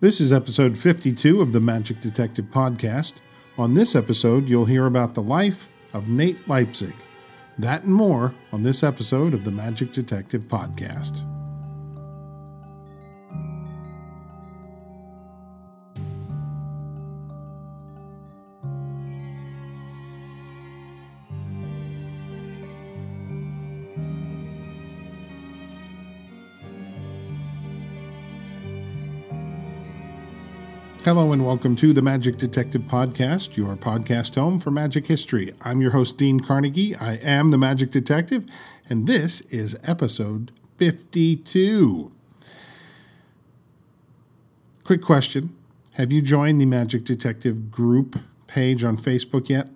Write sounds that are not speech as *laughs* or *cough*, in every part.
This is episode 52 of the Magic Detective Podcast. On this episode, you'll hear about the life of Nate Leipzig. That and more on this episode of the Magic Detective Podcast. Hello and welcome to the Magic Detective Podcast, your podcast home for magic history. I'm your host, Dean Carnegie. I am the Magic Detective, and this is episode 52. Quick question Have you joined the Magic Detective group page on Facebook yet?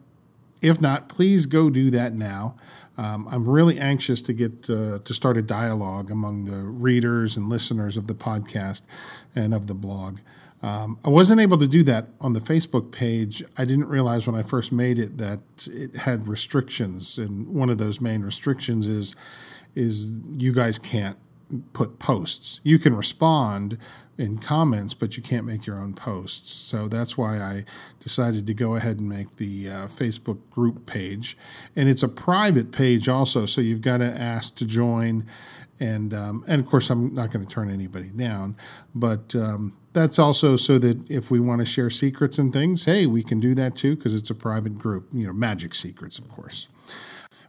If not, please go do that now. Um, I'm really anxious to get uh, to start a dialogue among the readers and listeners of the podcast and of the blog. Um, I wasn't able to do that on the Facebook page. I didn't realize when I first made it that it had restrictions, and one of those main restrictions is is you guys can't put posts. You can respond in comments, but you can't make your own posts. So that's why I decided to go ahead and make the uh, Facebook group page, and it's a private page also. So you've got to ask to join, and um, and of course I'm not going to turn anybody down, but um, that's also so that if we want to share secrets and things, hey, we can do that too because it's a private group, you know, magic secrets, of course.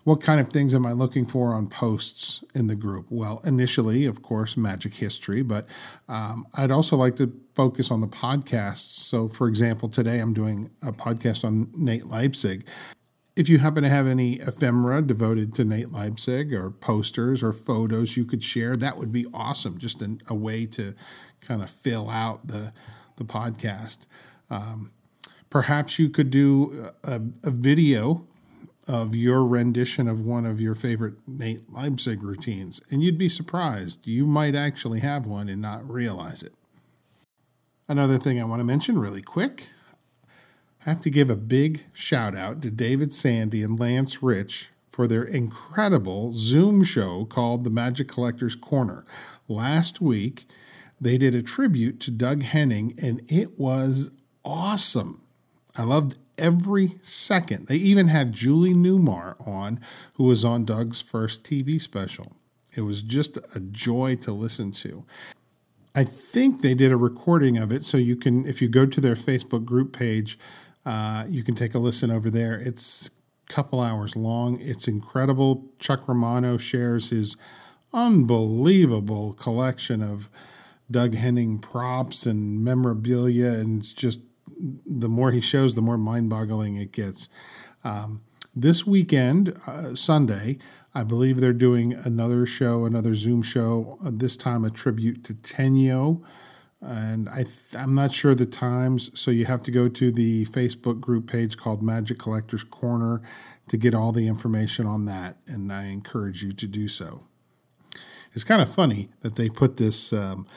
What kind of things am I looking for on posts in the group? Well, initially, of course, magic history, but um, I'd also like to focus on the podcasts. So, for example, today I'm doing a podcast on Nate Leipzig. If you happen to have any ephemera devoted to Nate Leipzig or posters or photos you could share, that would be awesome. Just a, a way to kind of fill out the the podcast. Um, perhaps you could do a, a, video of your rendition of one of your favorite Nate Leipzig routines, and you'd be surprised. You might actually have one and not realize it. Another thing I want to mention really quick have to give a big shout out to David Sandy and Lance Rich for their incredible Zoom show called The Magic Collector's Corner. Last week, they did a tribute to Doug Henning, and it was awesome. I loved every second. They even had Julie Newmar on, who was on Doug's first TV special. It was just a joy to listen to. I think they did a recording of it, so you can, if you go to their Facebook group page, uh, you can take a listen over there. It's a couple hours long. It's incredible. Chuck Romano shares his unbelievable collection of Doug Henning props and memorabilia, and it's just the more he shows, the more mind-boggling it gets. Um, this weekend, uh, Sunday, I believe they're doing another show, another Zoom show. Uh, this time, a tribute to Tenyo, and I th- I'm not sure the times, so you have to go to the Facebook group page called Magic Collectors Corner to get all the information on that, and I encourage you to do so. It's kind of funny that they put this. Um,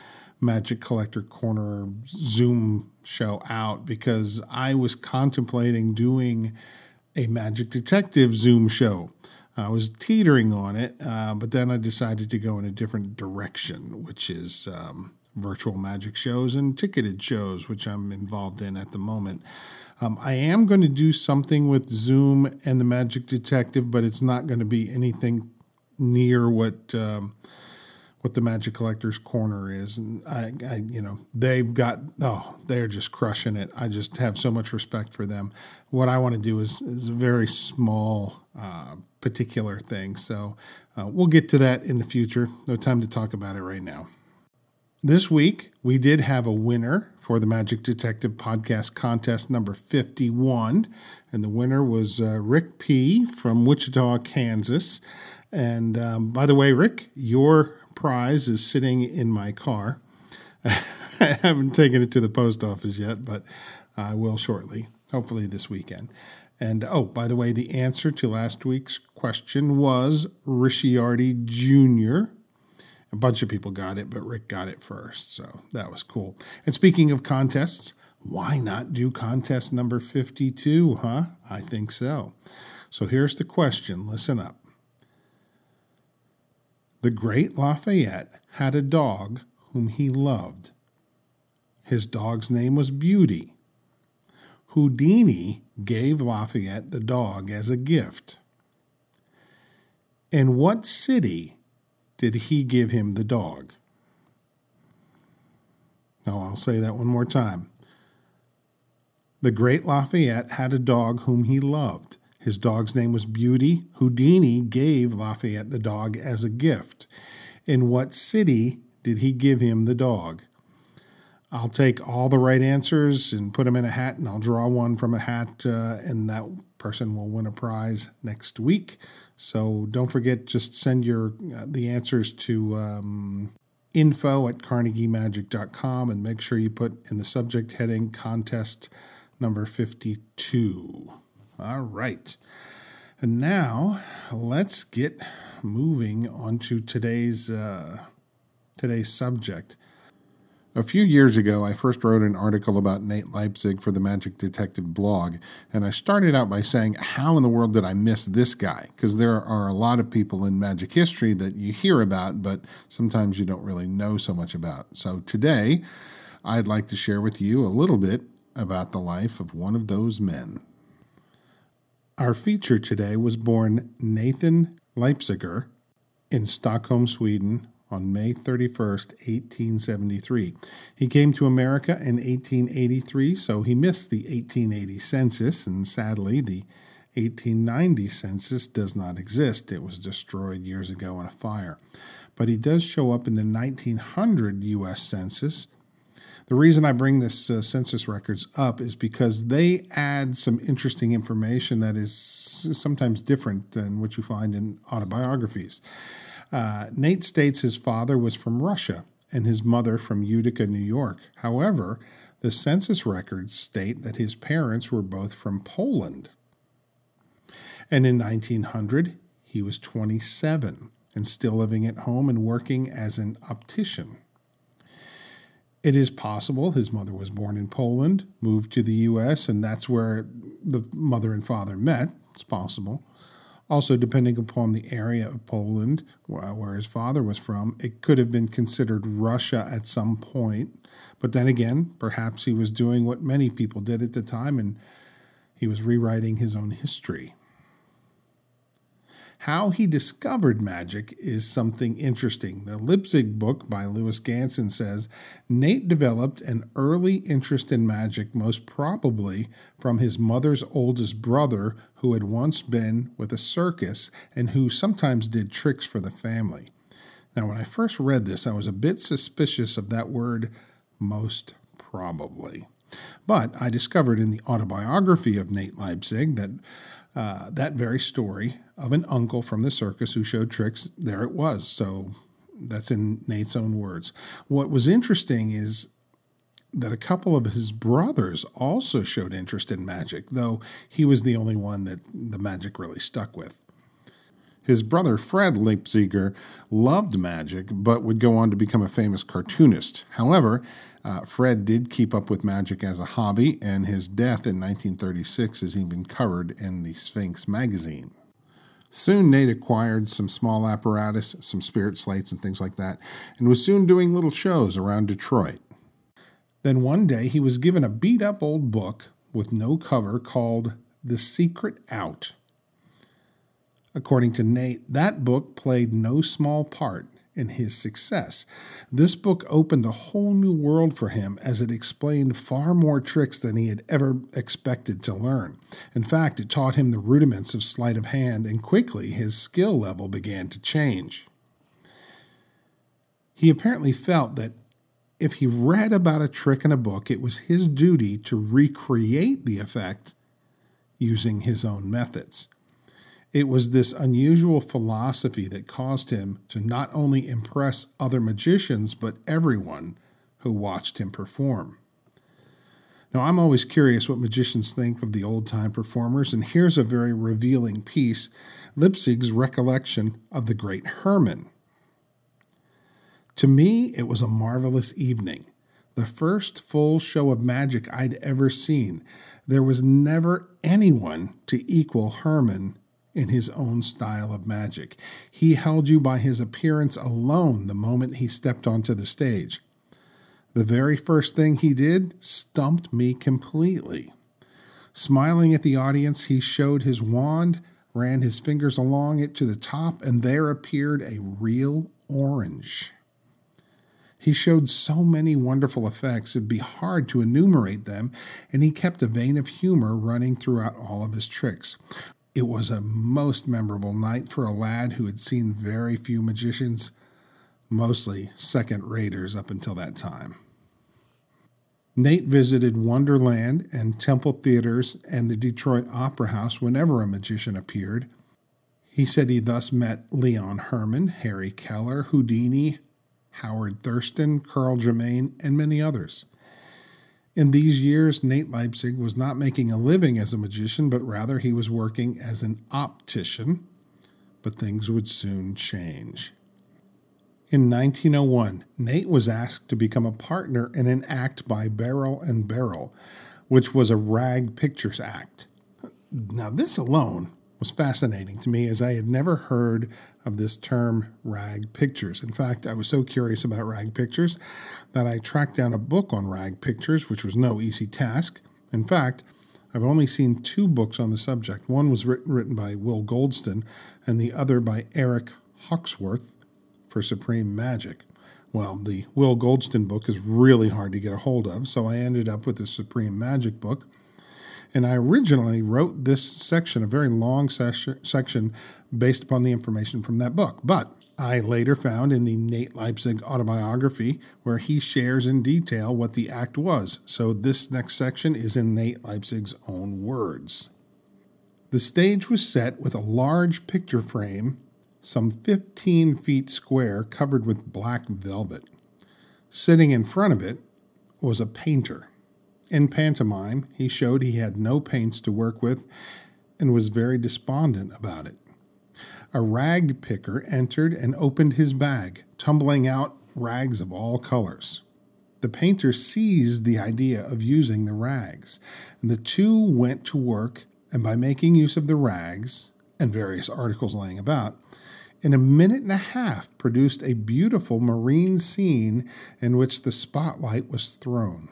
Magic Collector Corner Zoom show out because I was contemplating doing a Magic Detective Zoom show. I was teetering on it, uh, but then I decided to go in a different direction, which is um, virtual magic shows and ticketed shows, which I'm involved in at the moment. Um, I am going to do something with Zoom and the Magic Detective, but it's not going to be anything near what. Um, what the Magic Collectors Corner is, and I, I, you know, they've got oh, they're just crushing it. I just have so much respect for them. What I want to do is is a very small, uh, particular thing. So uh, we'll get to that in the future. No time to talk about it right now. This week, we did have a winner for the Magic Detective Podcast Contest number 51. And the winner was uh, Rick P. from Wichita, Kansas. And um, by the way, Rick, your prize is sitting in my car. *laughs* I haven't taken it to the post office yet, but I will shortly, hopefully this weekend. And oh, by the way, the answer to last week's question was Ricciardi Jr. A bunch of people got it, but Rick got it first. So that was cool. And speaking of contests, why not do contest number 52, huh? I think so. So here's the question listen up. The great Lafayette had a dog whom he loved. His dog's name was Beauty. Houdini gave Lafayette the dog as a gift. In what city did he give him the dog? Now, I'll say that one more time. The great Lafayette had a dog whom he loved. His dog's name was Beauty. Houdini gave Lafayette the dog as a gift. In what city did he give him the dog? I'll take all the right answers and put them in a hat, and I'll draw one from a hat, uh, and that person will win a prize next week. So don't forget, just send your uh, the answers to um, info at carnegiemagic.com and make sure you put in the subject heading contest number 52. All right. And now let's get moving on to today's uh, today's subject. A few years ago, I first wrote an article about Nate Leipzig for the Magic Detective blog, and I started out by saying, How in the world did I miss this guy? Because there are a lot of people in magic history that you hear about, but sometimes you don't really know so much about. So today, I'd like to share with you a little bit about the life of one of those men. Our feature today was born Nathan Leipziger in Stockholm, Sweden on May 31st, 1873. He came to America in 1883, so he missed the 1880 census, and sadly, the 1890 census does not exist. It was destroyed years ago in a fire. But he does show up in the 1900 U.S. Census. The reason I bring this uh, census records up is because they add some interesting information that is sometimes different than what you find in autobiographies. Uh, Nate states his father was from Russia and his mother from Utica, New York. However, the census records state that his parents were both from Poland. And in 1900, he was 27 and still living at home and working as an optician. It is possible his mother was born in Poland, moved to the U.S., and that's where the mother and father met. It's possible. Also, depending upon the area of Poland where his father was from, it could have been considered Russia at some point. But then again, perhaps he was doing what many people did at the time and he was rewriting his own history. How he discovered magic is something interesting. The Leipzig book by Lewis Ganson says Nate developed an early interest in magic, most probably from his mother's oldest brother, who had once been with a circus and who sometimes did tricks for the family. Now, when I first read this, I was a bit suspicious of that word, most probably. But I discovered in the autobiography of Nate Leipzig that uh, that very story of an uncle from the circus who showed tricks, there it was. So that's in Nate's own words. What was interesting is that a couple of his brothers also showed interest in magic, though he was the only one that the magic really stuck with. His brother Fred Leipziger loved magic, but would go on to become a famous cartoonist. However, uh, Fred did keep up with magic as a hobby, and his death in 1936 is even covered in the Sphinx magazine. Soon, Nate acquired some small apparatus, some spirit slates, and things like that, and was soon doing little shows around Detroit. Then one day, he was given a beat up old book with no cover called The Secret Out. According to Nate, that book played no small part in his success. This book opened a whole new world for him as it explained far more tricks than he had ever expected to learn. In fact, it taught him the rudiments of sleight of hand, and quickly his skill level began to change. He apparently felt that if he read about a trick in a book, it was his duty to recreate the effect using his own methods. It was this unusual philosophy that caused him to not only impress other magicians, but everyone who watched him perform. Now, I'm always curious what magicians think of the old time performers, and here's a very revealing piece Leipzig's recollection of the great Herrmann. To me, it was a marvelous evening, the first full show of magic I'd ever seen. There was never anyone to equal Herrmann in his own style of magic. He held you by his appearance alone the moment he stepped onto the stage. The very first thing he did stumped me completely. Smiling at the audience, he showed his wand, ran his fingers along it to the top, and there appeared a real orange. He showed so many wonderful effects, it'd be hard to enumerate them, and he kept a vein of humor running throughout all of his tricks. It was a most memorable night for a lad who had seen very few magicians, mostly second raters up until that time. Nate visited Wonderland and Temple Theaters and the Detroit Opera House whenever a magician appeared. He said he thus met Leon Herrmann, Harry Kellar, Houdini, Howard Thurston, Karl Germain, and many others. In these years, Nate Leipzig was not making a living as a magician, but rather he was working as an optician. But things would soon change. In 1901, Nate was asked to become a partner in an act by Beryl and Beryl, which was a rag pictures act. Now, this alone was fascinating to me as I had never heard of this term rag pictures. In fact, I was so curious about rag pictures that I tracked down a book on rag pictures, which was no easy task. In fact, I've only seen two books on the subject. One was written, written by Will Goldston, and the other by Eric Hawksworth for Supreme Magic. Well, the Will Goldston book is really hard to get a hold of, so I ended up with the Supreme Magic book and I originally wrote this section, a very long section based upon the information from that book. But I later found in the Nate Leipzig autobiography where he shares in detail what the act was. So this next section is in Nate Leipzig's own words. The stage was set with a large picture frame, some 15 feet square, covered with black velvet. Sitting in front of it was a painter. In pantomime, he showed he had no paints to work with and was very despondent about it. A rag picker entered and opened his bag, tumbling out rags of all colors. The painter seized the idea of using the rags, and the two went to work, and by making use of the rags and various articles laying about, in a minute and a half produced a beautiful marine scene in which the spotlight was thrown.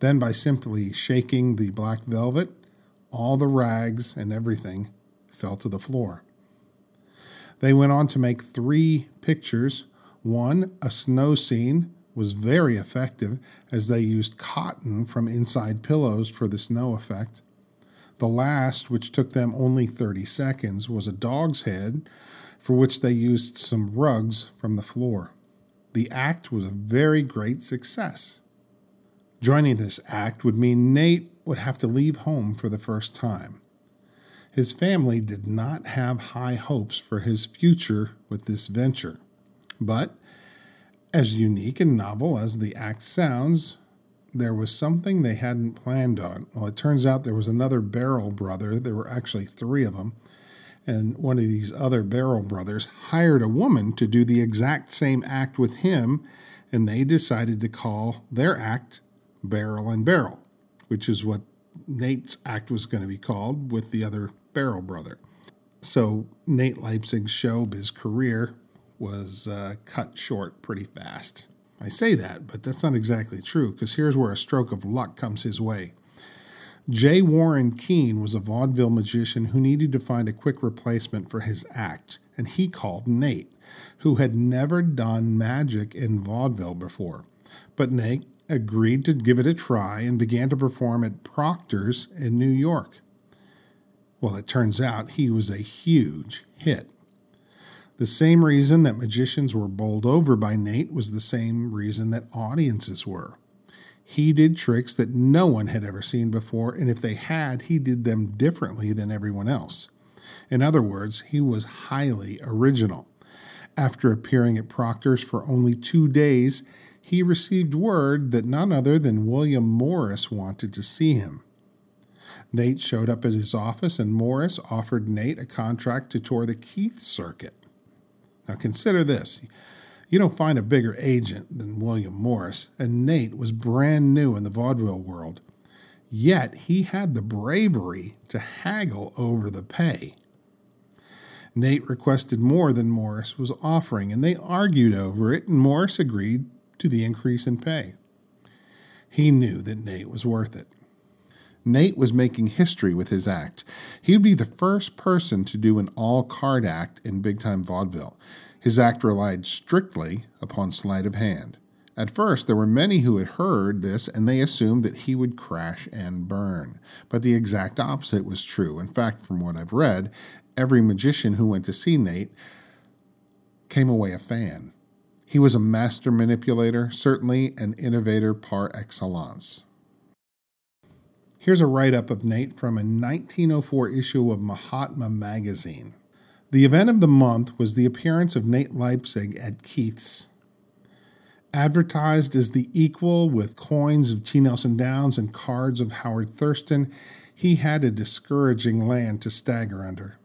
Then, by simply shaking the black velvet, all the rags and everything fell to the floor. They went on to make three pictures. One, a snow scene, was very effective as they used cotton from inside pillows for the snow effect. The last, which took them only 30 seconds, was a dog's head for which they used some rugs from the floor. The act was a very great success. Joining this act would mean Nate would have to leave home for the first time. His family did not have high hopes for his future with this venture. But, as unique and novel as the act sounds, there was something they hadn't planned on. Well, it turns out there was another Barrel brother. There were actually three of them. And one of these other Barrel brothers hired a woman to do the exact same act with him, and they decided to call their act Barrel and Barrel, which is what Nate's act was going to be called with the other Barrel brother. So Nate Leipzig's showbiz career was uh, cut short pretty fast. I say that, but that's not exactly true because here's where a stroke of luck comes his way. J. Warren Keene was a vaudeville magician who needed to find a quick replacement for his act, and he called Nate, who had never done magic in vaudeville before. But Nate agreed to give it a try and began to perform at Proctor's in New York. Well, it turns out he was a huge hit. The same reason that magicians were bowled over by Nate was the same reason that audiences were. He did tricks that no one had ever seen before, and if they had, he did them differently than everyone else. In other words, he was highly original. After appearing at Proctor's for only two days, he received word that none other than William Morris wanted to see him. Nate showed up at his office, and Morris offered Nate a contract to tour the Keith circuit. Now, consider this you don't find a bigger agent than William Morris, and Nate was brand new in the vaudeville world. Yet he had the bravery to haggle over the pay. Nate requested more than Morris was offering, and they argued over it, and Morris agreed to the increase in pay. He knew that Nate was worth it. Nate was making history with his act. He would be the first person to do an all card act in big time vaudeville. His act relied strictly upon sleight of hand. At first, there were many who had heard this and they assumed that he would crash and burn. But the exact opposite was true. In fact, from what I've read, every magician who went to see Nate came away a fan. He was a master manipulator, certainly an innovator par excellence. Here's a write up of Nate from a 1904 issue of Mahatma magazine. The event of the month was the appearance of Nate Leipzig at Keith's. Advertised as the equal with coins of T. Nelson Downs and cards of Howard Thurston, he had a discouraging land to stagger under.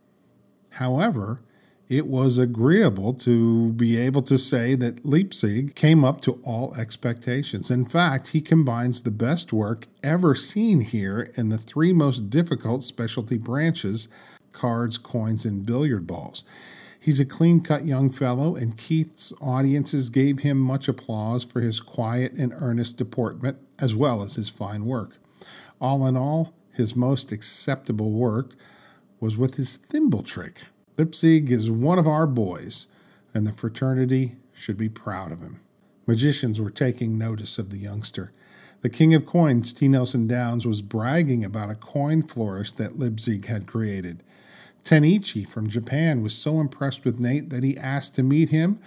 However, it was agreeable to be able to say that Leipzig came up to all expectations. In fact, he combines the best work ever seen here in the three most difficult specialty branches cards, coins, and billiard balls. He's a clean cut young fellow, and Keith's audiences gave him much applause for his quiet and earnest deportment as well as his fine work. All in all, his most acceptable work was with his thimble trick. Leipzig is one of our boys, and the fraternity should be proud of him. Magicians were taking notice of the youngster. The king of coins, T. Nelson Downs, was bragging about a coin flourish that Leipzig had created. Tenichi from Japan was so impressed with Nate that he asked to meet him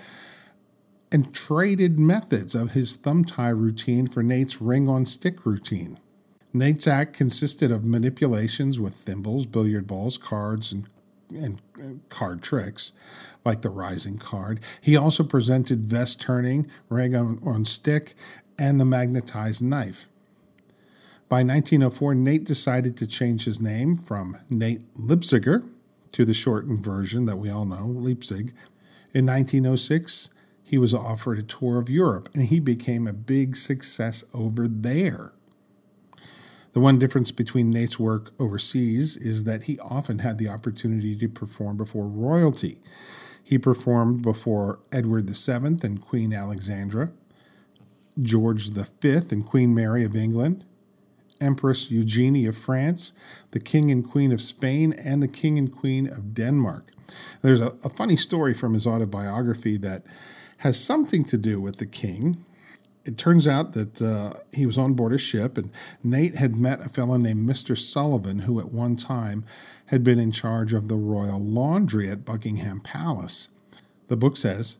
and traded methods of his thumb tie routine for Nate's ring on stick routine. Nate's act consisted of manipulations with thimbles, billiard balls, cards, and and card tricks, like the rising card. He also presented vest turning, ring on, on stick, and the magnetized knife. By 1904, Nate decided to change his name from Nate Leipziger to the shortened version that we all know, Leipzig. In 1906, he was offered a tour of Europe and he became a big success over there. The one difference between Nate's work overseas is that he often had the opportunity to perform before royalty. He performed before Edward VII and Queen Alexandra, George V and Queen Mary of England, Empress Eugenie of France, the King and Queen of Spain, and the King and Queen of Denmark. There's a, a funny story from his autobiography that has something to do with the king it turns out that uh, he was on board a ship, and Nate had met a fellow named Mr. Sullivan, who at one time had been in charge of the royal laundry at Buckingham Palace. The book says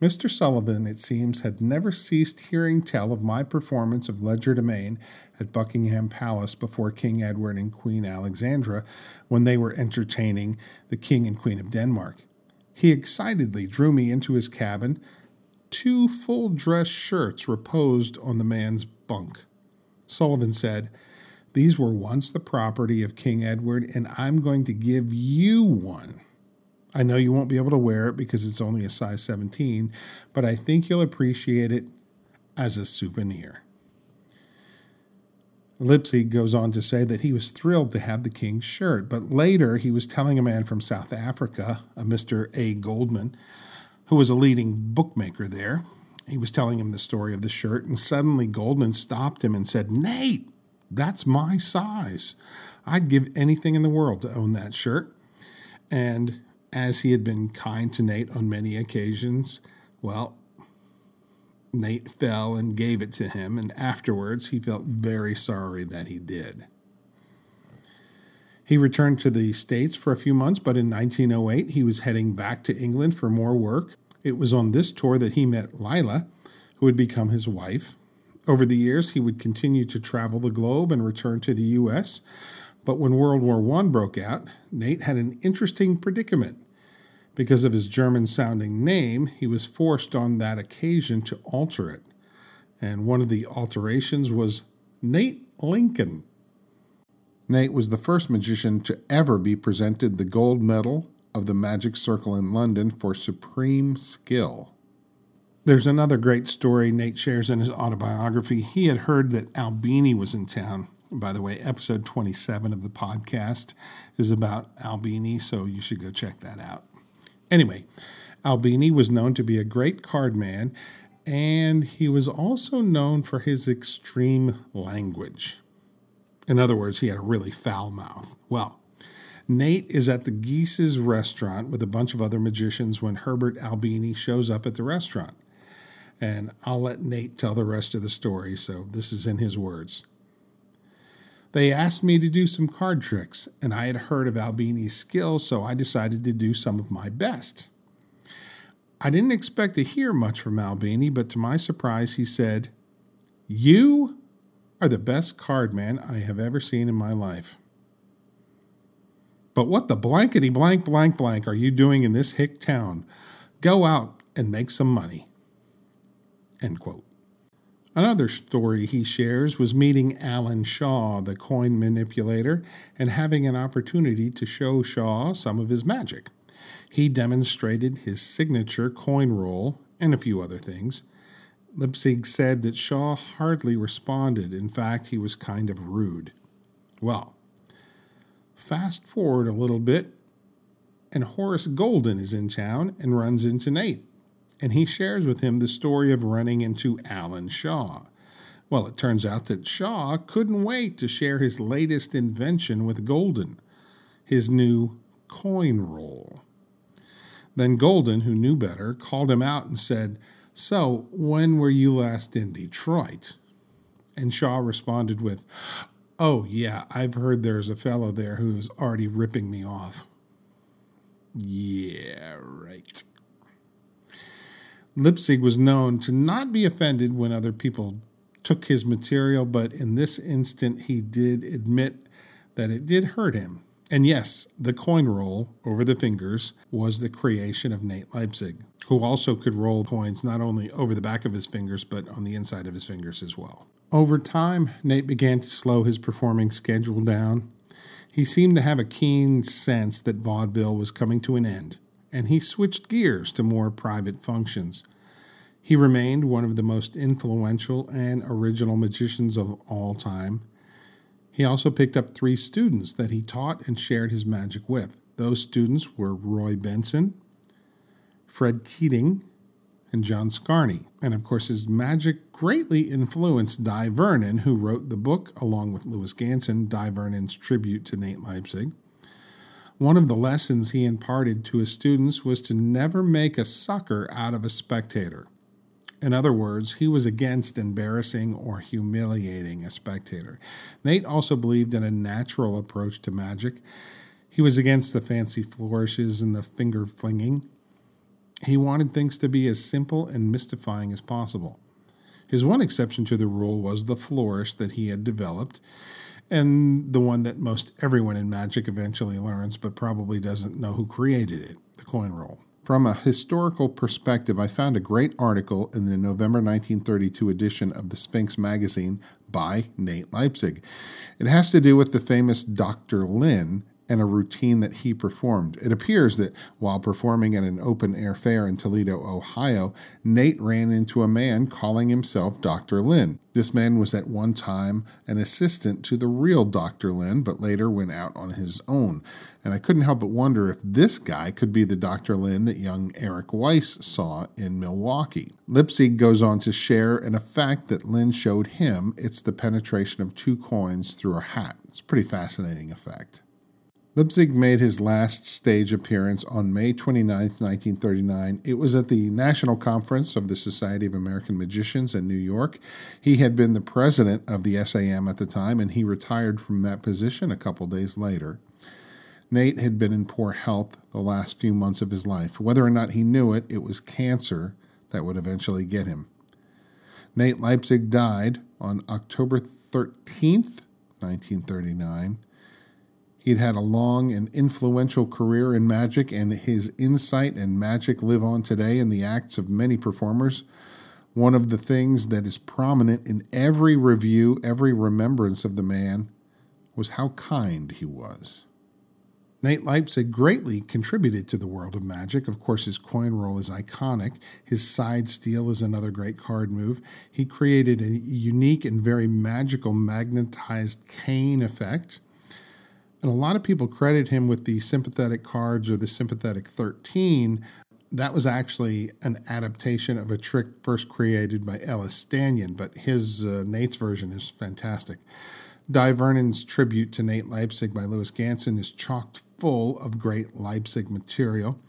Mr. Sullivan, it seems, had never ceased hearing tell of my performance of Legerdemain at Buckingham Palace before King Edward and Queen Alexandra when they were entertaining the King and Queen of Denmark. He excitedly drew me into his cabin two full dress shirts reposed on the man's bunk. Sullivan said, These were once the property of King Edward, and I'm going to give you one. I know you won't be able to wear it because it's only a size 17, but I think you'll appreciate it as a souvenir. Leipzig goes on to say that he was thrilled to have the king's shirt, but later he was telling a man from South Africa, a Mr. A. Goldman, who was a leading bookmaker there. He was telling him the story of the shirt, and suddenly Goldman stopped him and said, Nate, that's my size. I'd give anything in the world to own that shirt. And as he had been kind to Nate on many occasions, well, Nate fell and gave it to him, and afterwards he felt very sorry that he did. He returned to the States for a few months, but in 1908 he was heading back to England for more work. It was on this tour that he met Lila, who would become his wife. Over the years, he would continue to travel the globe and return to the U.S. But when World War I broke out, Nate had an interesting predicament. Because of his German sounding name, he was forced on that occasion to alter it. And one of the alterations was Nate Lincoln. Nate was the first magician to ever be presented the gold medal of the Magic Circle in London for supreme skill. There's another great story Nate shares in his autobiography. He had heard that Albini was in town. By the way, episode 27 of the podcast is about Albini, so you should go check that out. Anyway, Albini was known to be a great card man and he was also known for his extreme language. In other words, he had a really foul mouth. Well, Nate is at the Geese's restaurant with a bunch of other magicians when Herbert Albini shows up at the restaurant. And I'll let Nate tell the rest of the story, so this is in his words. They asked me to do some card tricks, and I had heard of Albini's skills, so I decided to do some of my best. I didn't expect to hear much from Albini, but to my surprise, he said, You are the best card man I have ever seen in my life. But what the blankety blank blank blank are you doing in this hick town? Go out and make some money. End quote. Another story he shares was meeting Alan Shaw, the coin manipulator, and having an opportunity to show Shaw some of his magic. He demonstrated his signature coin roll and a few other things. Leipzig said that Shaw hardly responded. In fact, he was kind of rude. Well, fast forward a little bit, and Horace Goldin is in town and runs into Nate and he shares with him the story of running into Alan Shaw. Well, it turns out that Shaw couldn't wait to share his latest invention with Goldin, his new coin roll. Then Goldin, who knew better, called him out and said, So, when were you last in Detroit? And Shaw responded with, Oh, yeah, I've heard there's a fellow there who's already ripping me off. Yeah, right. Leipzig was known to not be offended when other people took his material, but in this instant, he did admit that it did hurt him. And yes, the coin roll over the fingers was the creation of Nate Leipzig, who also could roll coins not only over the back of his fingers, but on the inside of his fingers as well. Over time, Nate began to slow his performing schedule down. He seemed to have a keen sense that vaudeville was coming to an end and he switched gears to more private functions. He remained one of the most influential and original magicians of all time. He also picked up three students that he taught and shared his magic with. Those students were Roy Benson, Fred Keating, and John Scarne. And of course, his magic greatly influenced Dai Vernon, who wrote the book along with Lewis Ganson, Dai Vernon's tribute to Nate Leipzig. One of the lessons he imparted to his students was to never make a sucker out of a spectator. In other words, he was against embarrassing or humiliating a spectator. Nate also believed in a natural approach to magic. He was against the fancy flourishes and the finger flinging. He wanted things to be as simple and mystifying as possible. His one exception to the rule was the flourish that he had developed, and the one that most everyone in magic eventually learns, but probably doesn't know who created it the coin roll. From a historical perspective, I found a great article in the November 1932 edition of the Sphinx magazine by Nate Leipzig. It has to do with the famous Dr. Lynn and a routine that he performed. It appears that while performing at an open air fair in Toledo, Ohio, Nate ran into a man calling himself Dr. Lynn. This man was at one time an assistant to the real Dr. Lynn, but later went out on his own. And I couldn't help but wonder if this guy could be the Dr. Lynn that young Ehrich Weiss saw in Milwaukee. Leipzig goes on to share an effect that Lynn showed him. It's the penetration of two coins through a hat. It's a pretty fascinating effect. Leipzig made his last stage appearance on May 29, 1939. It was at the National Conference of the Society of American Magicians in New York. He had been the president of the SAM at the time, and he retired from that position a couple days later. Nate had been in poor health the last few months of his life. Whether or not he knew it, it was cancer that would eventually get him. Nate Leipzig died on October 13th, 1939 He'd had a long and influential career in magic, and his insight and magic live on today in the acts of many performers. One of the things that is prominent in every review, every remembrance of the man, was how kind he was. Nate Leipzig greatly contributed to the world of magic. Of course, his coin roll is iconic. His side steal is another great card move. He created a unique and very magical magnetized cane effect. And a lot of people credit him with the sympathetic cards or the sympathetic 13. that was actually an adaptation of a trick first created by Ellis Stanyon, but his uh, Nate's version is fantastic. Dai Vernon's tribute to Nate Leipzig by Lewis Ganson is chocked full of great Leipzig material.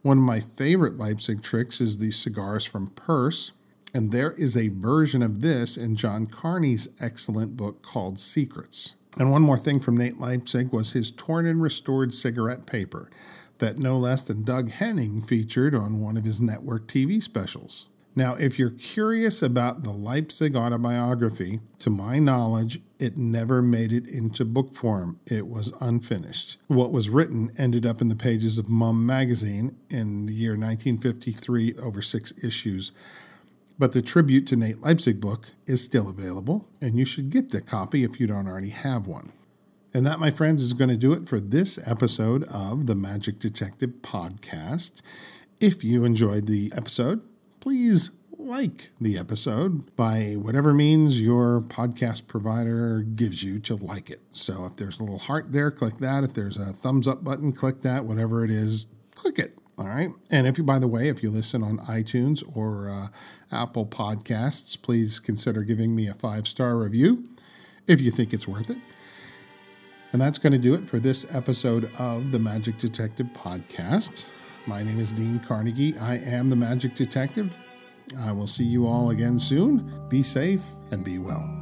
One of my favorite Leipzig tricks is the cigars from Purse, and there is a version of this in John Carney's excellent book called Secrets. And one more thing from Nate Leipzig was his torn and restored cigarette paper that no less than Doug Henning featured on one of his network TV specials. Now, if you're curious about the Leipzig autobiography, to my knowledge, it never made it into book form. It was unfinished. What was written ended up in the pages of Mum magazine in the year 1953 over six issues. But the tribute to Nate Leipzig book is still available, and you should get the copy if you don't already have one. And that, my friends, is going to do it for this episode of the Magic Detective Podcast. If you enjoyed the episode, please like the episode by whatever means your podcast provider gives you to like it. So if there's a little heart there, click that. If there's a thumbs up button, click that. Whatever it is, click it. All right. And if you, by the way, if you listen on iTunes or uh, Apple Podcasts, please consider giving me a five star review if you think it's worth it. And that's going to do it for this episode of the Magic Detective Podcast. My name is Dean Carnegie. I am the Magic Detective. I will see you all again soon. Be safe and be well.